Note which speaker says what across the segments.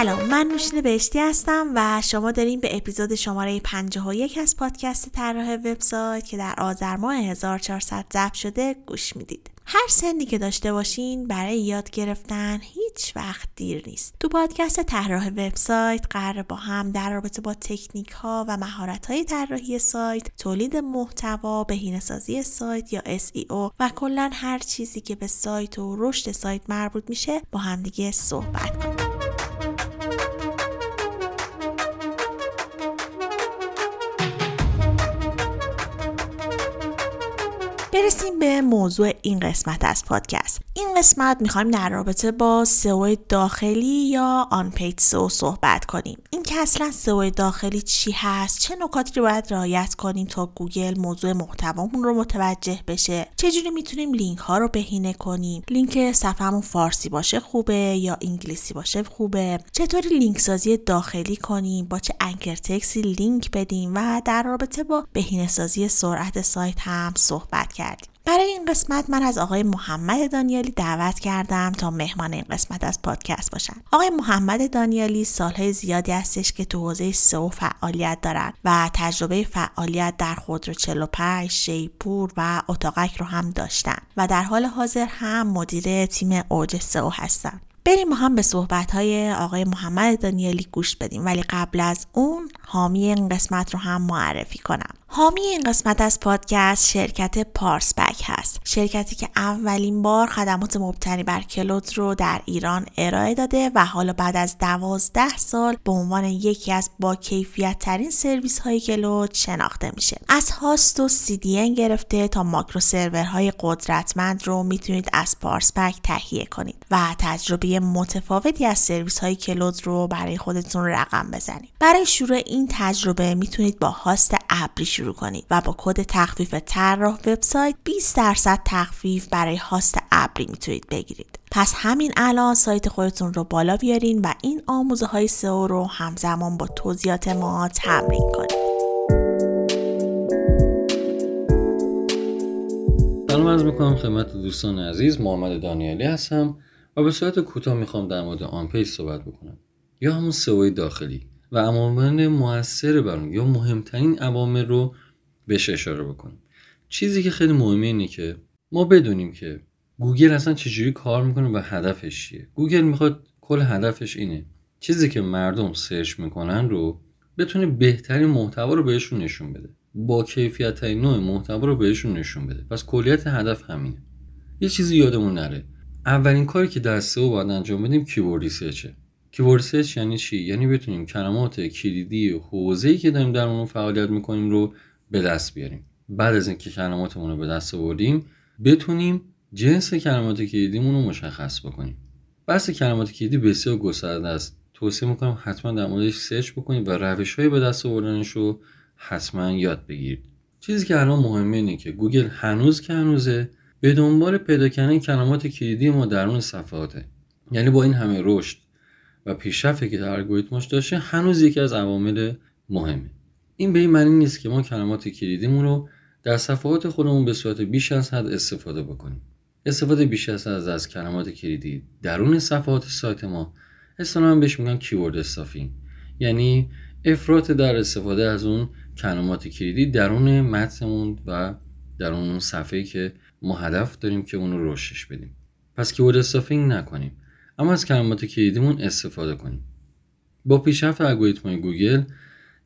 Speaker 1: سلام من نوشین بهشتی هستم و شما داریم به اپیزود شماره 51 از پادکست طراح وبسایت که در آذر ماه 1400 ضبط شده گوش می‌دید. هر سنی که داشته باشین برای یاد گرفتن هیچ وقت دیر نیست. تو پادکست طراح وبسایت قرار با هم در رابطه با تکنیک ها و مهارت های طراحی سایت، تولید محتوا، بهینه‌سازی سایت یا SEO و کلا هر چیزی که به سایت و رشد سایت مربوط میشه با همدیگه صحبت کنیم. برسیم به موضوع این قسمت از پادکست. این قسمت می‌خوایم در رابطه با سئو داخلی یا on page سئو صحبت کنیم. این که اصلا سئو داخلی چی هست؟ چه نکاتی رو باید رعایت کنیم تا گوگل موضوع محتوامون رو متوجه بشه؟ چجوری می‌تونیم لینک ها رو بهینه کنیم؟ لینک صفحمون فارسی باشه خوبه یا انگلیسی باشه خوبه؟ چطوری لینک سازی داخلی کنیم؟ با چه anchor text ی لینک بدیم؟ و در رابطه با بهینه سازی سرعت سایت هم صحبت کردیم. برای این قسمت من از آقای محمد دانیالی دعوت کردم تا مهمان این قسمت از پادکست باشن. آقای محمد دانیالی سالهای زیادی هستش که تو حوزه سئو فعالیت دارن و تجربه فعالیت در خودرو 45 شیپور و اتاقک رو هم داشتن و در حال حاضر هم مدیر تیم اوج سئو هستن. بریم ما هم به صحبت های آقای محمد دانیالی گوش بدیم ولی قبل از اون حامی این قسمت رو هم معرفی کنم حامی این قسمت از پادکست شرکت پارسبک هست. شرکتی که اولین بار خدمات مبتنی بر کلود رو در ایران ارائه داده و حالا بعد از دوازده سال به عنوان یکی از با کیفیت ترین سرویس های کلود شناخته میشه. از هاست و CDN گرفته تا ماکرو سرورهای قدرتمند رو می‌تونید از پارسبک تهیه کنید و تجربه متفاوتی از سرویس های کلود رو برای خودتون رقم بزنید. برای شروع این تجربه می‌تونید با هاست ابری شروع کنید و با کد تخفیف طراح وبسایت 20 درصد تخفیف برای هاست ابری می‌تونید بگیرید. پس همین الان سایت خودتون رو بالا بیارین و این آموزه های سئو رو همزمان با توضیحات ما تمرین کنید.
Speaker 2: سلام از می‌کنم خدمت دوستان عزیز محمد دانیالی هستم و به صورت کوتاه می‌خوام در مورد on page صحبت بکنم. یا همون سئو داخلی. و عوامل موثر بر یا مهمترین عوامل رو بهش اشاره بکنیم چیزی که خیلی مهمه اینه که ما بدونیم که گوگل اصلا چجوری کار می‌کنه و هدفش چیه. گوگل می‌خواد کل هدفش اینه. چیزی که مردم search می‌کنن رو بتونه بهترین محتوا رو بهشون نشون بده. با کیفیت نوع محتوا رو بهشون نشون بده. پس کلیت هدف همینه. یه چیزی یادمون نره. اولین کاری که در سئو باید انجام بدیم keyword research ه. keyword research یعنی چی؟ یعنی بتونیم کلمات کلیدی حوزه‌ای که داریم در اون فعالیت می‌کنیم رو به دست بیاریم. بعد از اینکه کلماتمون رو به دست آوردیم بتونیم جنس کلمات کلیدیمون رو مشخص بکنیم. بحث کلمات کلیدی بسیار گسترده است. توصیه می‌کنم حتما در موردش search بکنید و روش های به دست آوردنش رو حتما یاد بگیرید. چیزی که الان مهمه اینه که گوگل هنوز که هنوزه به دنبال پیدا کردن کلمات کلیدی ما درون صفحاته. یعنی با این همه رشد و پیشرفتی که در الگوریتمش داشته هنوز یکی از عوامل مهمه. این به این معنی نیست که ما کلمات کلیدیمون رو در صفحات خودمون به صورت بیش از حد استفاده بکنیم. استفاده بیش از حد از کلمات کلیدی درون صفحات سایت ما اصطلاحا بهش میگن keyword stuffing یعنی افراط در استفاده از اون کلمات کلیدی درون متنمون و درون اون صفحه‌ای که ما هدف داریم که اون رو رشدش بدیم. پس keyword stuffing نکنیم. اما از کلمات کلیدیمون استفاده کنیم. با پیشرفت الگوریتم گوگل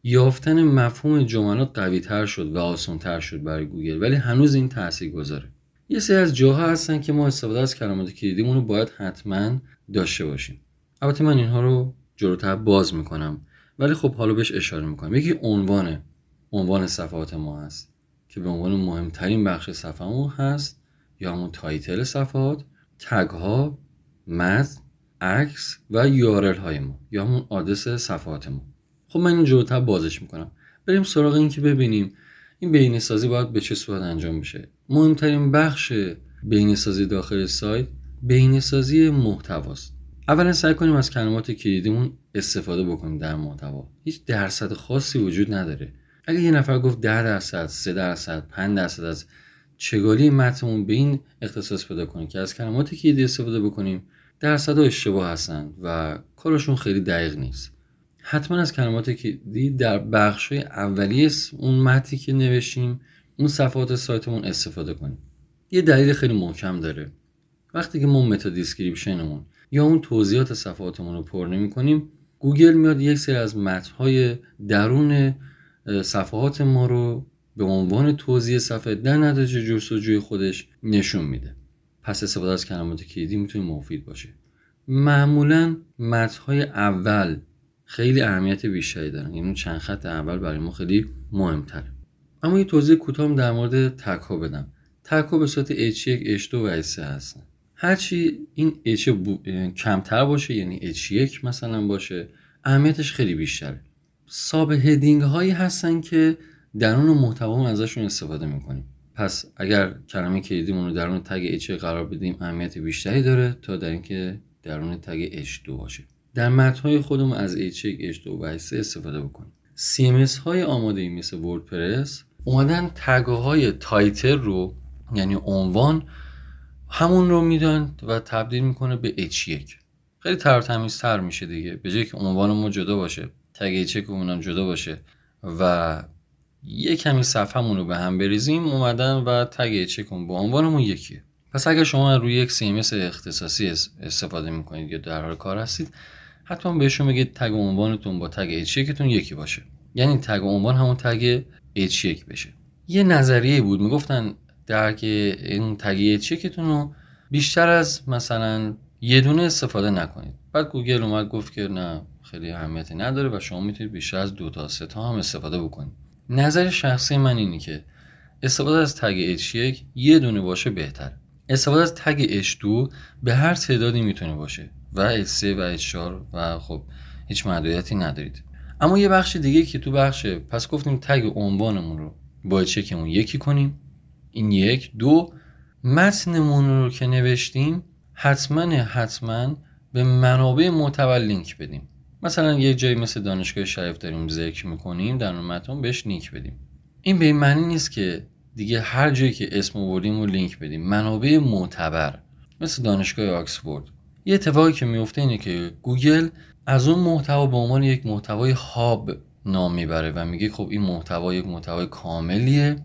Speaker 2: یافتن مفهوم جملات قوی تر شد و آسان تر شد برای گوگل ولی هنوز این تاثیر گذاره یه سری از جاها هستن که ما استفاده از کلمات کلیدیمون رو باید حتما داشته باشیم. البته من اینها رو جلوتر باز می‌کنم ولی خب حالا بهش اشاره می‌کنم. یکی عنوانه. عنوان صفحات ما هست که به عنوان مهمترین بخش صفحمون هست یا همون تایتل صفحات تگ ها متن عکس و یارل های ما یا همون آدرس صفحات ما. خب من این جلوتر بازش می‌کنم. بریم سراغ این که ببینیم این بینی سازی باید به چه صورت انجام بشه. مهمترین بخش بینی سازی داخل سایت بینی سازی محتواست. اولا سعی کنیم از کلمات کلیدیمون استفاده بکنیم در محتوا. هیچ درصد خاصی وجود نداره. اگه یه نفر گفت 10 درصد 3 درصد 5 درصد از چگالی متنمون به این اختصاص پیدا کنیم که از کلمات کلیدی استفاده بکنیم درصد اشتباه هستند و کارشون خیلی دقیق نیست. حتما از کلماتی که دید در بخش اولیه اون متنی که نوشتیم اون صفحات سایتمون استفاده کنیم. یه دلیل خیلی محکم داره. وقتی که ما meta description مون یا اون توضیحات صفحاتمون رو پر نمی کنیم گوگل میاد یک سری از متنهای درون صفحات ما رو به عنوان توضیح صفحه در نتیجه جستجوی خودش نشون میده. پس استفاده از کلمات کلیدی می‌تونه مفید باشه. معمولا متنهای اول خیلی اهمیت بیشتری دارن. یعنی چند خط اول برای ما خیلی مهمتره. اما یه توضیح کوتاه در مورد تک ها بدم. تک ها به صورت H1, H2 و H3 هستن. هرچی این H کمتر باشه یعنی H1 مثلا باشه اهمیتش خیلی بیشتره. ساب هدینگ هایی هستن که درون محتوا ازشون استفاده می‌کنیم. پس اگر کلمه کلیدیمون رو درون تگ H قرار بدیم اهمیت بیشتری داره تا در اینکه درون تگ H2 باشه. در متنهای خودمون از H1, H2 و H3 استفاده بکنیم. CMS های آماده ای مثل وردپرس اومدن تگ های تایتل رو یعنی عنوان همون رو میدن و تبدیل می‌کنه به H1 خیلی تر تمیز تر میشه دیگه. به جای که عنوان ما جدا باشه تگ H1 اونم جدا باشه و یه کمی صفحمون رو به هم بریزیم اومدن و تگ H1 با عنوانمون یکیه. پس اگر شما روی یک CMS اختصاصی استفاده می‌کنید یا در حال کار هستید حتما بهشون بگید تگ عنوانتون با تگ H1 تون یکی باشه. یعنی تگ عنوان همون تگ H1 بشه. یه نظریه بود می‌گفتن درک این تگ H1 رو بیشتر از مثلا یه دونه استفاده نکنید. بعد گوگل اومد گفت که نه خیلی اهمیتی نداره و شما می‌تونید بیشتر از دو تا سه تا هم استفاده بکنید. نظر شخصی من اینه که استفاده از تگ H1 یه دونه باشه بهتر. استفاده از تگ H2 به هر تعدادی می‌تونه باشه. و H3 و H4 و خب هیچ محدودیتی ندارید. اما یه بخش دیگه که تو بخش پس گفتیم تگ عنوانمون رو با چکمون یکی کنیم. این یک. دو متنمون رو که نوشتیم حتما حتما به منابع معتبر لینک بدیم. مثلا یه جایی مثل دانشگاه شریف داریم ذکر می‌کنیم در متن بهش لینک بدیم. این به این معنی نیست که دیگه هر جایی که اسم آوردیم و لینک بدیم. منابع معتبر مثل دانشگاه آکسفورد. یه اتفاقی که میفته اینه که گوگل از اون محتوا به عنوان یک محتوای hub نام می‌بره و میگه خب این محتوا یک محتوای کاملیه.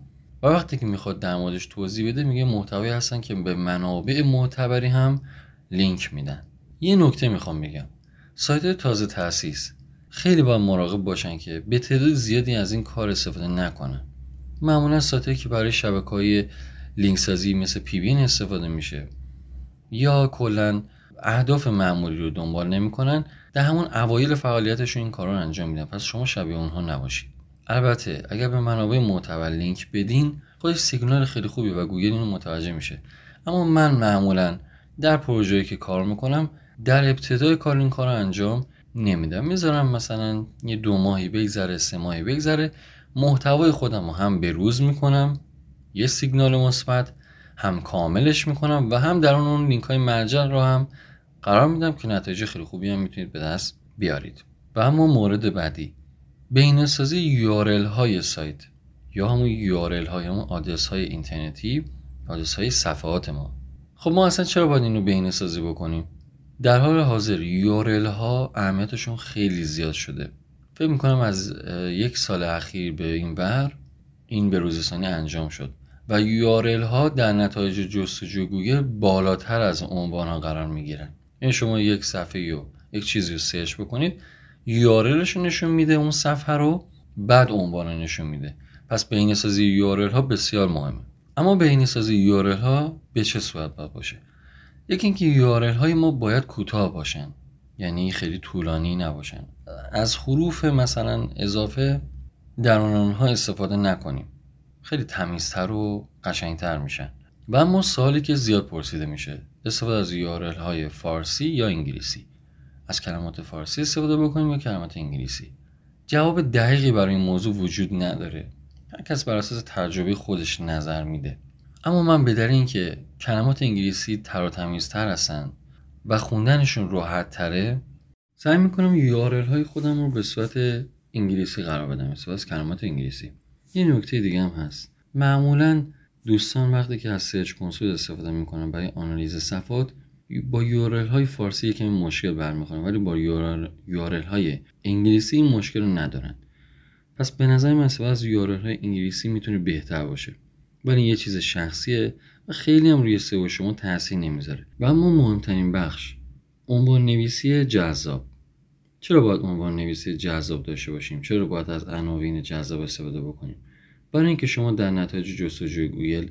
Speaker 2: و وقتی که می‌خواد در موردش توضیح بده میگه محتوایی هستن که به منابع معتبری هم لینک میدن. یه نکته می‌خوام بگم. سایت تازه تاسیس خیلی باید مراقب باشن که به تعداد زیادی از این کار استفاده نکنن. معمولا سایتی که برای شبکه های لینک سازی مثل PBN استفاده میشه یا کلا اهداف معمولی رو دنبال نمی‌کنن در همون اوایل فعالیتشون این کارا رو انجام میدن. پس شما شبیه اونها نباشید. البته اگر به منابع معتبر لینک بدین خودش سیگنال خیلی خوبی و گوگل اینو متوجه میشه. اما من معمولا در پروژه‌ای که کار می‌کنم در ابتدای کار این کار رو انجام نمیدم. می‌ذارم مثلا یه دو ماهی بگذره سه ماهی بگذره. محتوای خودم رو هم به روز می‌کنم یه سیگنال مثبت هم کاملش می‌کنم و هم در اون لینک های مرجع رو هم قرار میدم که نتایج خیلی خوبی هم می‌تونید به دست بیارید. و اما مورد بعدی. بینسازی یورل های سایت یا همون یورل های همون آدرس های اینترنتی آدرس های صفحات ما. خب ما اصلا چرا باید اینو بهینه سازی بکنیم؟ در حال حاضر URL ها اهمیتشون خیلی زیاد شده. فکر می‌کنم از یک سال اخیر به این بر این به روزرسانی انجام شد. و URL ها در نتایج جستجوی گوگل بالاتر از عنوان ها قرار می‌گیرن. یعنی شما یک صفحه رو یک چیزی رو search بکنید URL ش نشون میده اون صفحه رو بعد عنوان نشون میده. پس بین سازی یورل ها بسیار مهمه. اما بین سازی یورل ها به چه صورت باید باشه؟ یکی اینکه یورل های ما باید کوتاه باشن. یعنی خیلی طولانی نباشن. از حروف مثلا اضافه در آنها استفاده نکنیم. خیلی تمیزتر و قشنگتر میشن و اما سوالی که زیاد پرسیده میشه استفاده از یورل های فارسی یا انگلیسی؟ از کلمات فارسی استفاده بکنیم یا کلمات انگلیسی؟ جواب دقیقی برای این موضوع وجود نداره. هر کس بر اساس تجربه خودش نظر میده. اما من به این که کلمات انگلیسی تر و تمیزتر هستن و خوندنشون راحت تره سعی می‌کنم یارل های خودم رو به صورت انگلیسی قرار بدم استفاده کلمات انگلیسی. یه نکته دیگه هم هست. معمولا دوستان وقتی که از سرچ کنسول استفاده می‌کنن برای آنالیز صفحات با یورل های فارسی یکمی مشکل برمیخورن ولی با URL های انگلیسی این مشکل رو ندارن. پس به نظر من از URL های انگلیسی می‌تونه بهتر باشه. ولی یه چیز شخصیه و خیلی هم روی سئو شما تاثیر نمی‌ذاره. و اما مهمترین بخش عنوان نویسی جذاب. چرا باید عنوان نویسی جذاب داشته باشیم؟ چرا باید از عناوین جذاب استفاده بکنیم؟ برای اینکه شما در نتایج جستجوی گوگل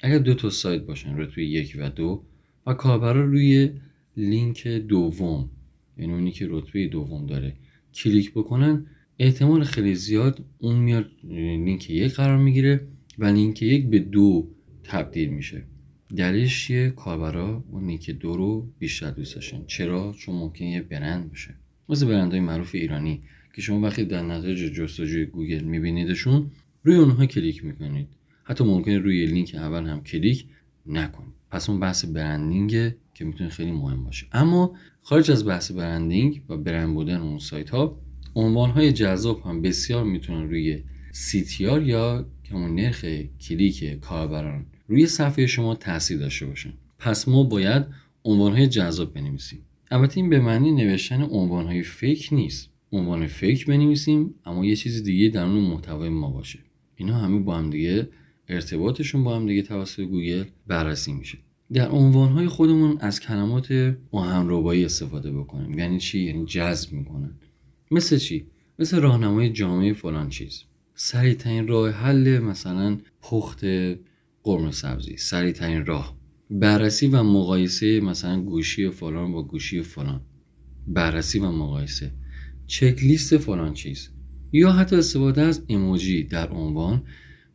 Speaker 2: اگر دو تا سایت باشن رتبه یک و دو و کاربرا روی لینک دوم یعنی اونی که رتبه دوم داره کلیک بکنن احتمال خیلی زیاد اون میاد لینک یک قرار می‌گیره. و لینک یک به دو تبدیل میشه. دلیلش چیه؟ کاربرا اون لینک دو رو بیشتر دوست داشتن. چرا؟ چون ممکنه یه برند باشه. مثل برندهای معروف ایرانی که شما وقتی در نتایج جستجوی گوگل میبینیدشون روی اونها کلیک می‌کنید. حتی ممکنه روی لینک اول هم کلیک نکنید. پس اون بحث branding که می‌تونه خیلی مهم باشه. اما خارج از بحث برندینگ و برند بودن اون سایت ها عنوان های جذاب هم بسیار می‌تونن روی CTR یا که اون نرخ کلیک کاربران روی صفحه شما تاثیر داشته باشن. پس ما باید عنوان های جذاب بنویسیم. البته این به معنی نوشتن عنوان های fake نیست. عنوان fake بنویسیم اما یه چیز دیگه در اون محتوای ما باشه. اینا همه با هم دیگه ارتباطشون با هم دیگه توسط گوگل بررسی میشه. در عنوانهای خودمون از کلمات آهنربایی استفاده بکنیم. یعنی چی؟ یعنی جذب می‌کنن. مثل چی؟ مثل راهنمای جامعه فلان چیز. سریعترین راه حل مثلا پخت قرمه سبزی سریعترین راه. بررسی و مقایسه مثلا گوشی فلان با گوشی فلان. بررسی و مقایسه. چک لیست فلان چیز. یا حتی استفاده از ایموجی در عنوان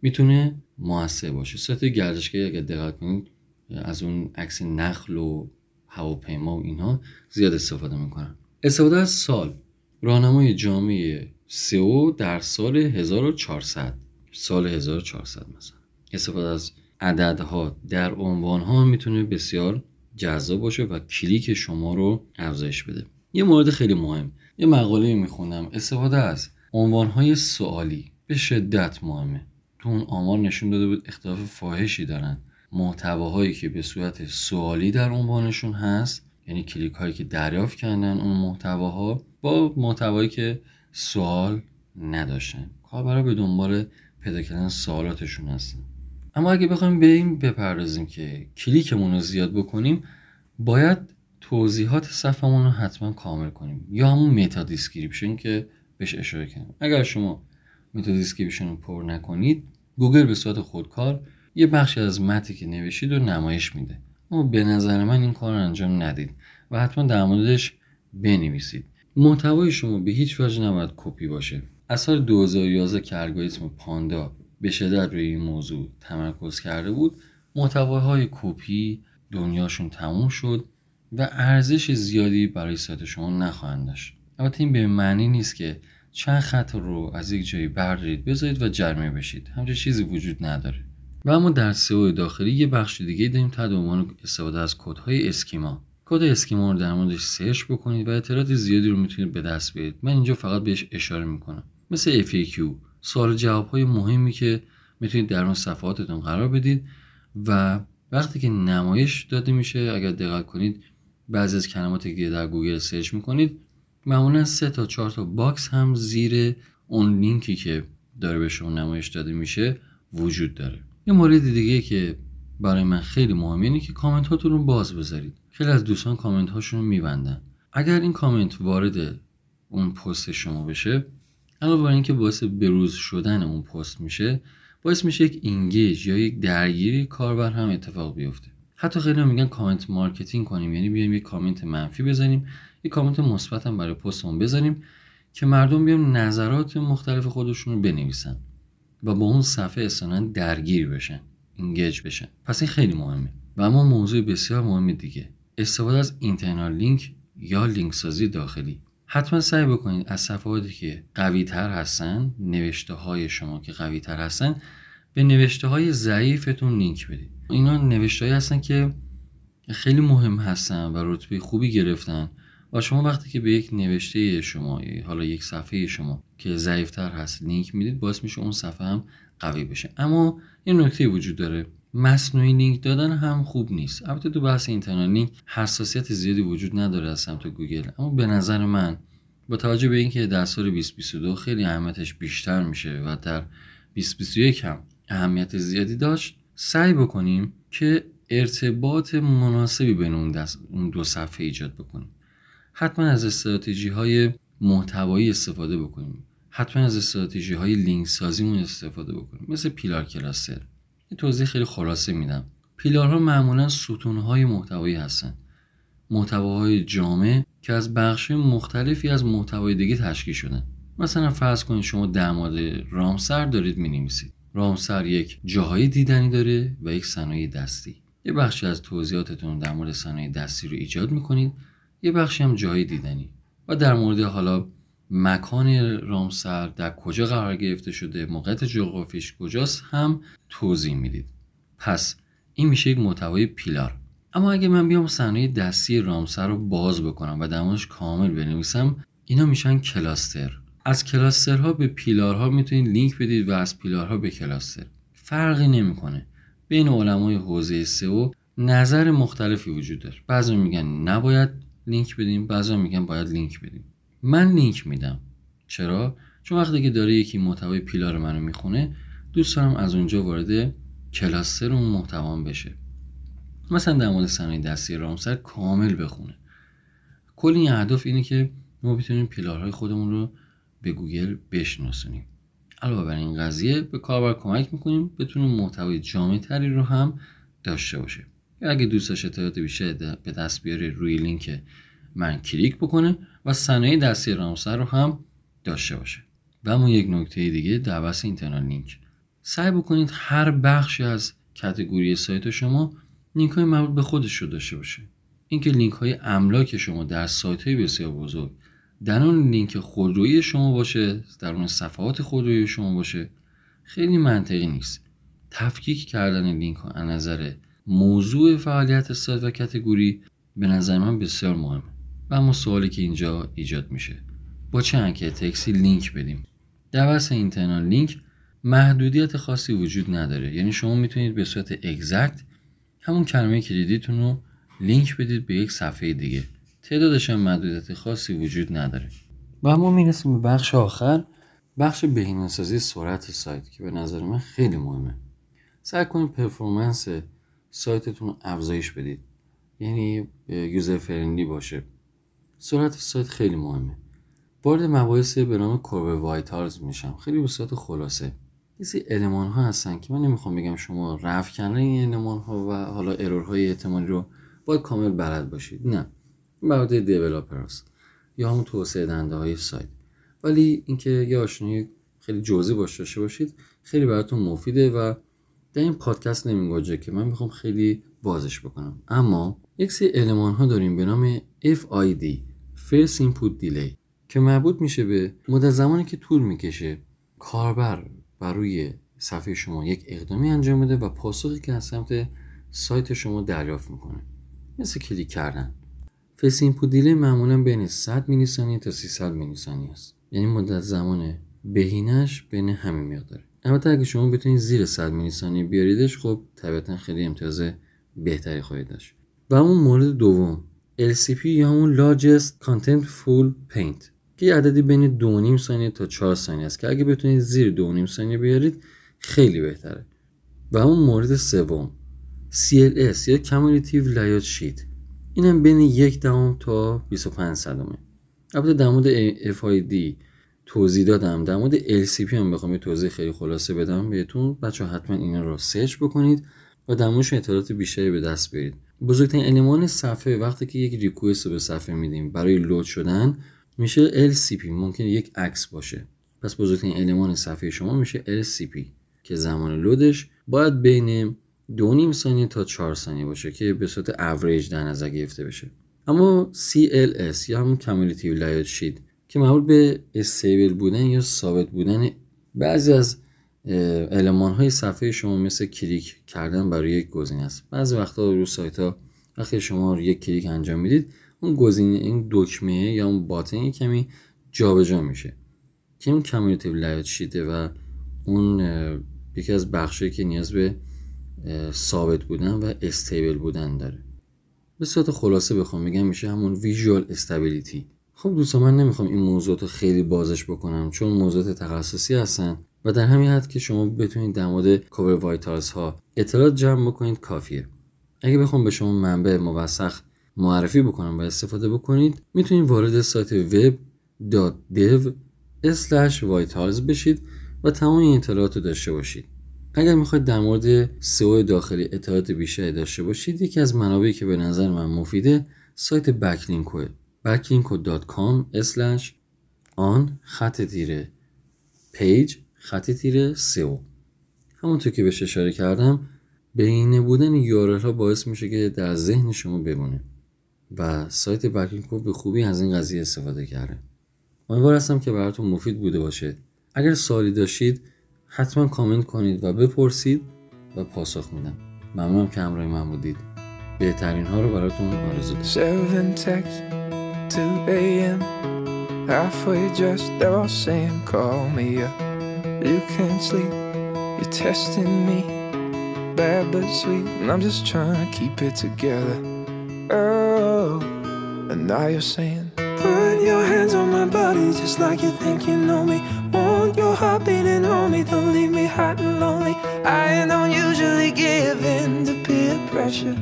Speaker 2: می‌تونه موثر باشه. سطح گردشگری اگر دقت کنید از اون عکس نخل و هواپیما و اینها زیاد استفاده می‌کنن. استفاده از سال. راهنمای جامعه سئو در سال 1400 سال 1400 مثلا. استفاده از عددها در عنوانها می‌تونه بسیار جذاب باشه و کلیک شما رو افزایش بده. یه مورد خیلی مهم. یه مقاله می‌خونم. استفاده از عنوانهای سوالی. به شدت مهمه. تو اون آمار نشون داده بود اختلاف فاحشی دارن. محتواهایی که به صورت سوالی در عنوانشون هست یعنی کلیک هایی که دریافت کردن اون محتواها با محتوایی که سوال نداشتن. کاربرا به دنبال پیدا کردن سوالاتشون هستن. اما اگه بخوایم به این بپردازیم که کلیکمون رو زیاد بکنیم باید توضیحات صفحمون رو حتما کامل کنیم. یا همون meta description که بهش اشاره کردم اگر شما meta description رو پر نکنید گوگل به صورت خودکار یه بخشی از متنی که نوشید رو نمایش میده. اما به نظر من این کار رو انجام ندید و حتما در موردش بنویسید. محتوای شما به هیچ وجه نباید کپی باشه. سال 2011 که الگوریتم پاندا به شدت روی این موضوع تمرکز کرده بود محتواهای کپی دورانشون تموم شد و ارزش زیادی برای سایت شما نخواهند داشت. البته این به معنی نیست که چند خط رو از یک جایی بردارید بذارید و جریمه بشید. همچین چیزی وجود نداره. و اما در سئو داخلی یه بخش دیگه داریم تحت عنوان استفاده از کدهای schema. کد schema رو در موردش search بکنید و اطلاعات زیادی رو می‌تونید به دست بیارید. من اینجا فقط بهش اشاره می‌کنم. مثل FAQ سوال جواب های مهمی که می‌تونید در اون صفحاتتون قرار بدید و وقتی که نمایش داده میشه اگر دقت کنید بعضی از کلماتی که در گوگل search می‌کنید معمولا سه تا چهار تا box هم زیر اون لینکی که داره به شما نمایش داده میشه وجود داره. یه مورد دیگه که برای من خیلی مهمه اینه که کامنت هاتون رو باز بذارید. خیلی از دوستان کامنت هاشون رو میبندن. اگر این کامنت وارد اون پست شما بشه علاوه بر اینکه باعث بروز شدن اون پست میشه باعث میشه یک engage یا یک درگیری کاربر هم اتفاق بیفته. حتی خیلی میگن comment marketing کنیم یعنی بیایم یک کامنت منفی بزنیم یک کامنت مثبت هم برای پستمون بزنیم که مردم بیان نظرات مختلف خودشون رو بنویسن و با اون صفحه اصلا درگیر بشن. engage بشن پس این خیلی مهمه. و اما موضوع بسیار مهم دیگه. استفاده از اینترنال لینک یا لینک سازی داخلی. حتما سعی بکنید از صفحاتی که قوی تر هستن نوشته های شما که قوی تر هستن به نوشته های ضعیفتون لینک بدید. اینا نوشته هستن که خیلی مهم هستن و رتبه خوبی گرفتن. و شما وقتی که به یک نوشته شما حالا یک صفحه شما که ضعیفتر هست لینک می‌دید باعث میشه اون صفحه هم قوی بشه. اما این نکته وجود داره. مصنوعی لینک دادن هم خوب نیست. البته تو بحث internal link حساسیت زیادی وجود نداره از سمت گوگل. اما به نظر من با توجه به اینکه در سال 2022 خیلی اهمیتش بیشتر میشه و در 2021 هم اهمیت زیادی داشت سعی بکنیم که ارتباط مناسبی بین اون, اون دو صفحه ایجاد بکنیم. حتما از استراتژی های محتوایی استفاده بکنیم. حتما از استراتژی های لینک سازیمون استفاده بکنیم. مثل pillar cluster یه توضیح خیلی خلاصه میدم. پیلارها معمولا ستونهای محتوایی هستن. محتواهای جامع که از بخش مختلفی از محتوای دیگه تشکیل شدن. مثلا فرض کنید شما در مورد رامسر دارید می‌نویسید. رامسر یک جاهای دیدنی داره و یک صنایع دستی. یه بخشی از توضیحاتتون در مورد صنایع دستی رو ایجاد می‌کنید. یه بخشی هم جاهای دیدنی. و در مورد حالا مکان رامسر در کجا قرار گرفته شده موقعیت جغرافیش کجاست هم توضیح می‌دید. پس این میشه یک محتوای pillar. اما اگه من بیام صنایع دستی رامسر رو باز بکنم و دماش کامل بنویسم اینا میشن cluster. از cluster ها به pillar ها می‌تونید لینک بدید و از pillar ها به cluster. فرقی نمی‌کنه. بین علمای حوزه سئو نظر مختلفی وجود داره. بعضی میگن نباید لینک بدیم بعضی میگن باید لینک بدیم. من لینک میدم. چرا؟ چون وقتی که داره یکی محتوای پیلار منو می‌خونه دوست دارم از اونجا وارد کلاستر اون محتوام بشه. مثلا در مورد صنایع دستی رامسر کامل بخونه. کل این اهداف اینه که ما بتونیم پیلارهای خودمون رو به گوگل بشناسونیم. علاوه بر این قضیه به کاربر کمک می‌کنیم بتونه محتوای جامع تری رو هم داشته باشه. اگه دوست داشته اطلاعات بیشتر به دست بیاره روی لینک من کلیک بکنه. و صنایع دستی رامسر رو هم داشته باشه. و اما یک نکته دیگه بحث internal link. سعی بکنید هر بخشی از category سایت شما لینک های مربوط به خودش رو داشته باشه. اینکه لینک های املاک شما در سایت های بسیار بزرگ در اون لینک خودرویی شما باشه در اون صفحات خودرویی شما باشه خیلی منطقی نیست. تفکیک کردن لینک ها از نظر موضوع فعالیت سایت و category به نظر من بسیار مهمه. و اما سوالی که اینجا ایجاد میشه. با چه انکه تکسی لینک بدیم؟ در بحث internal link محدودیت خاصی وجود نداره. یعنی شما می‌تونید به صورت exact همون کلمه کلیدیتون رو لینک بدید به یک صفحه دیگه. تعدادش هم محدودیت خاصی وجود نداره. و اما می‌رسیم به بخش آخر. بخش بهینه‌سازی سرعت سایت که به نظر من خیلی مهمه. سعی کنید performance سایتتون رو افزایش بدید. یعنی user friendly باشه. سرعت سایت خیلی مهمه. وارد مباحثی به نام Core Web Vitals میشم. خیلی به صورت خلاصه. یک سری المان ها هستن که من نمی‌خوام بگم شما رفع کردنِ این المان ها و حالا error های احتمالی رو باید کامل بلد باشید. نه. developer هست یا همون توسعه دهنده های سایت. ولی اینکه یه آشنایی خیلی جزئی باهاش داشته باشید خیلی براتون مفیده و در این پادکست نمی‌گنجه که من می‌خوام خیلی بازش بکنم. اما یک سری المان ها داریم به نام FID First Input Delay که مربوط میشه به مدت زمانی که طول می‌کشه کاربر بر روی صفحه شما یک اقدامی انجام بده و پاسخی که از سمت سایت شما دریافت می‌کنه. مثل کلیک کردن. First Input Delay معمولا بین 100 میلی ثانیه تا 300 میلی ثانیه است. یعنی مدت زمان بهینش بین همین مقداره. البته اگه شما بتونید زیر 100 میلی ثانیه بیاریدش خب طبیعتا خیلی امتیاز بهتری خواهید داشت. و اون مورد دوم. LCP یا همون Largest Contentful Paint که یه عددی بین 2.5 ثانیه تا 4 ثانیه است که اگه بتونید زیر 2.5 ثانیه بیارید خیلی بهتره. و اون مورد سوم CLS یا Cumulative Layout Sheet. اینم بین یک دهم تا 25 صدمه. البته در مورد FID توضیح دادم. در مورد LCP هم بخوام یه توضیح خیلی خلاصه بدم بهتون. باز حتما اینا رو سرچ بکنید و در موردش اطلاعات بیشتری به دست بیارید. بزرگترین المان صفحه وقتی که یک request رو به صفحه میدیم برای load شدن میشه LCP ممکنه یک عکس باشه. پس بزرگترین المان صفحه شما میشه LCP که زمان load ش باید بین دو نیم ثانیه تا چهار ثانیه باشه که به صورت اوریج در نظر گرفته بشه. اما CLS یا همون Cumulative Layout Shift که مربوط به stable بودن یا ثابت بودن بعضی از المان های صفحه شما مثل کلیک کردن برای یک گزینه است. بعضی وقتا رو سایت ها وقتی شما رو یک کلیک انجام می‌دید اون گزینه این دکمه یا اون button کمی جابجا جا میشه. که اون Cumulative Layout Shift ه و اون یکی از بخشی که نیاز به
Speaker 1: ثابت بودن و stable بودن داره. به صورت خلاصه بخوام بگم میشه همون visual stability خب دوستان من نمی‌خوام این موضوعات رو خیلی بازش بکنم چون موضوعات تخصصی هستن. و در همین حد که شما بتونید در مورد Core Web Vitals ها اطلاعات جمع بکنید کافیه. اگه بخوام به شما منبع موثق معرفی بکنم و استفاده بکنید می‌تونید وارد سایت web.dev vitals بشید و تمام این اطلاعات رو داشته باشید. اگر می‌خواید در مورد سئو داخلی اطلاعات بیشتری داشته باشید یکی از منابعی که به نظر من مفیده سایت بکلینکوه backlink.com آن خط تیره پیج خط تیره سئو همونطور که بهش اشاره کردم بین بودن یورل ها باعث میشه که در ذهن شما بمونه و سایت بکلینکو به خوبی از این قضیه استفاده کرده. امیدوار هستم که براتون مفید بوده باشه. اگر سوالی داشتید حتما کامنت کنید و بپرسید و پاسخ میدم. ممنونم که همراه من بودید. بهترین ها رو براتون آرزو دارم You can't sleep, you're testing me. Bad but sweet, and I'm just trying to keep it together. Oh, and now you're saying Put your hands on my body just like you think you know me. Want your heart beating on me, don't leave me hot and lonely. I don't usually give in to peer pressure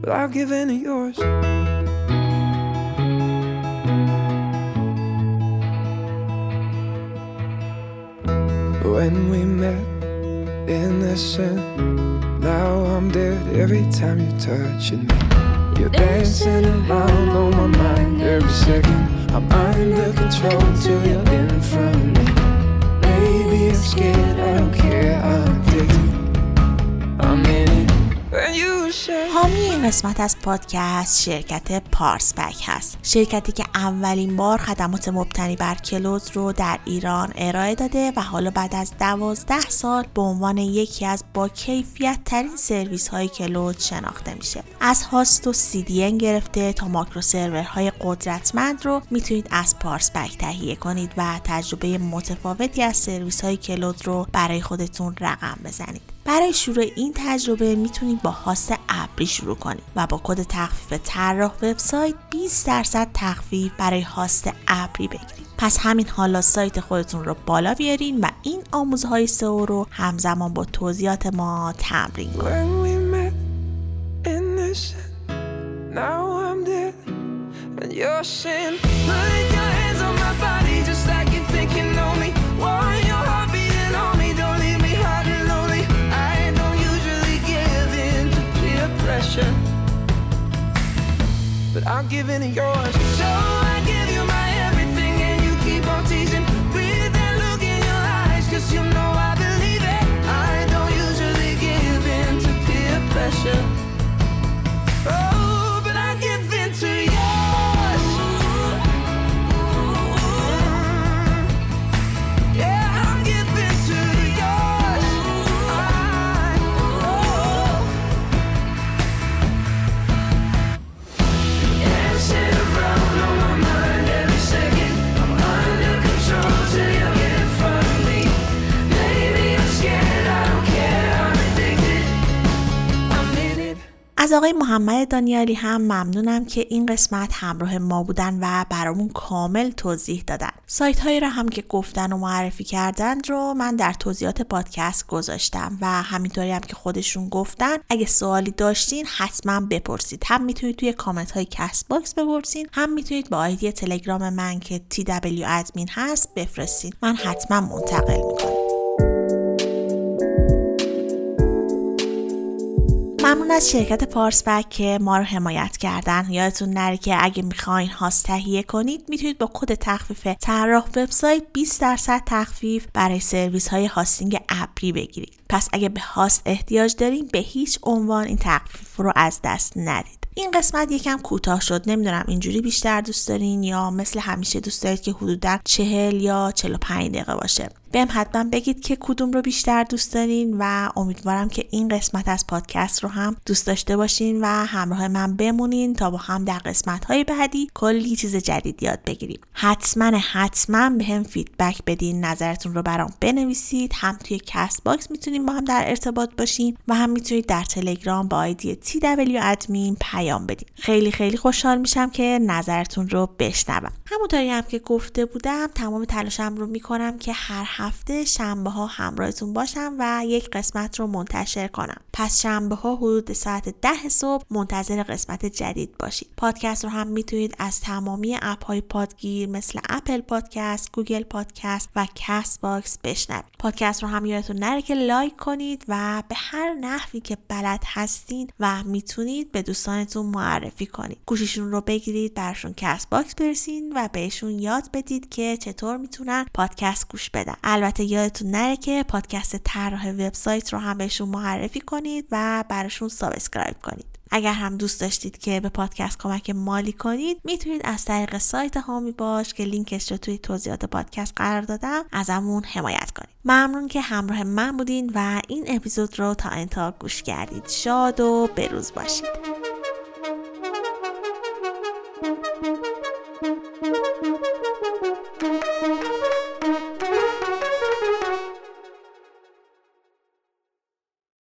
Speaker 1: But I'll give in to yours When we met innocent Now I'm dead every time you're touching me. You're dancing around on my mind every second. I'm under control till you're in front of me. Maybe I'm scared, I don't care, I'm addicted. I'm in it when you حامی این قسمت از پادکست شرکت پارس بک هست. شرکتی که اولین بار خدمات مبتنی بر کلوز رو در ایران ارائه داده و حالا بعد از دوازده سال به عنوان یکی از با کیفیت ترین سرویس های کلود شناخته میشه. از هاست و CDN گرفته تا ماکرو سرورهای قدرتمند رو می‌تونید از پارس بک تهیه کنید و تجربه متفاوتی از سرویس های کلود رو برای خودتون رقم بزنید. برای شروع این تجربه می‌تونید با هاست ابری شروع کنید و با کد تخفیف طراح وبسایت 20 درصد تخفیف برای هاست ابری بگیرید. پس همین حالا سایت خودتون رو بالا بیارین و این آموزهای سئو رو همزمان با توضیحات ما تمرین کنید. I'll give in to yours. از آقای محمد دانیالی هم ممنونم که این قسمت همراه ما بودن و برامون کامل توضیح دادن. سایت هایی را هم که گفتن و معرفی کردن رو من در توضیحات پادکست گذاشتم و همینطوری هم که خودشون گفتن اگه سوالی داشتین حتما بپرسید. هم می‌تونید توی کامنت های Castbox بپرسین هم می‌تونید با آیدی تلگرام من که TW admin هست بفرستین. من حتما منتقل می‌کنم. ممنون از شرکت پارس‌پک که ما رو حمایت کردن. یادتون نره که اگه می‌خواین هاست تهیه کنید می‌تونید با کد تخفیف طراح وبسایت 20 درصد تخفیف برای سرویس های hosting ابری بگیرید. پس اگه به هاست احتیاج دارین به هیچ عنوان این تخفیف رو از دست ندید. این قسمت یکم کوتاه شد. نمی‌دونم اینجوری بیشتر دوست دارین یا مثل همیشه دوست دارید که حدودا 40 یا 45 دقیقه باشه. بهم حتما بگید که کدوم رو بیشتر دوست دارین و امیدوارم که این قسمت از پادکست رو هم دوست داشته باشین و همراه من بمونین تا با هم در قسمت های بعدی کلی چیز جدید یاد بگیریم. حتما حتما بهم feedback بدین نظرتون رو برام بنویسید. هم توی Castbox می‌تونیم با هم در ارتباط باشیم و هم می‌تونید در تلگرام با آیدی TW admin پیام بدین. خیلی خیلی خوشحال میشم که نظرتون رو بشنوم. همونطوری هم که گفته بودم تمام تلاشم رو می‌کنم که هر هفته شنبه ها همراهتون باشم و یک قسمت رو منتشر کنم. پس شنبه ها حدود ساعت ده صبح منتظر قسمت جدید باشید. پادکست رو هم می‌تونید از تمامی اپ های پادگیر مثل Apple Podcast Google Podcast و Castbox بشنوید. پادکست رو هم یادتون نره که لایک کنید و به هر نحوی که بلد هستین و می‌تونید به دوستانتون معرفی کنید. گوشیشون رو بگیرید براشون Castbox بریزین و بهشون یاد بدید که چطور می‌تونن پادکست گوش بدن. البته یادتون نره که پادکست طراح وبسایت رو هم بهشون معرفی کنید و براشون subscribe کنید. اگر هم دوست داشتید که به پادکست کمک مالی کنید می‌تونید از طریق سایت حامی باش که لینکش رو توی توضیحات پادکست قرار دادم ازمون حمایت کنید. ممنون که همراه من بودین و این اپیزود رو تا انتها گوش کردید. شاد و بروز باشید.